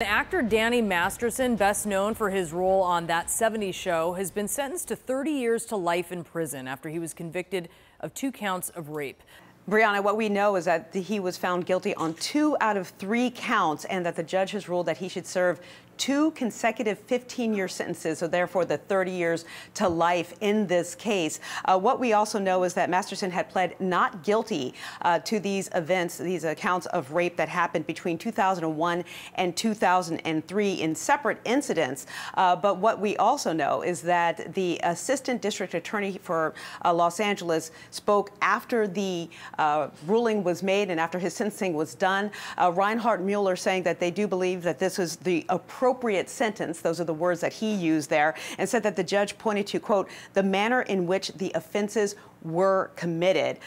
Actor Danny Masterson, best known for his role on That 70s Show, has been sentenced to 30 years to life in prison after he was convicted of two counts of rape. Brianna, what we know is that he was found guilty on two out of three counts and that the judge has ruled that he should serve two consecutive 15-year sentences, so therefore the 30 years to life in this case. Uh, what we also know is that Masterson had pled not guilty uh, to these events, these accounts of rape that happened between 2001 and 2003 in separate incidents. Uh, but what we also know is that the assistant district attorney for uh, Los Angeles spoke after the uh, ruling was made and after his sentencing was done. Uh, Reinhold Mueller saying that they do believe that this is the appropriate sentence. Those are the words that he used there, and said that the judge pointed to, quote, the manner in which the offenses were committed.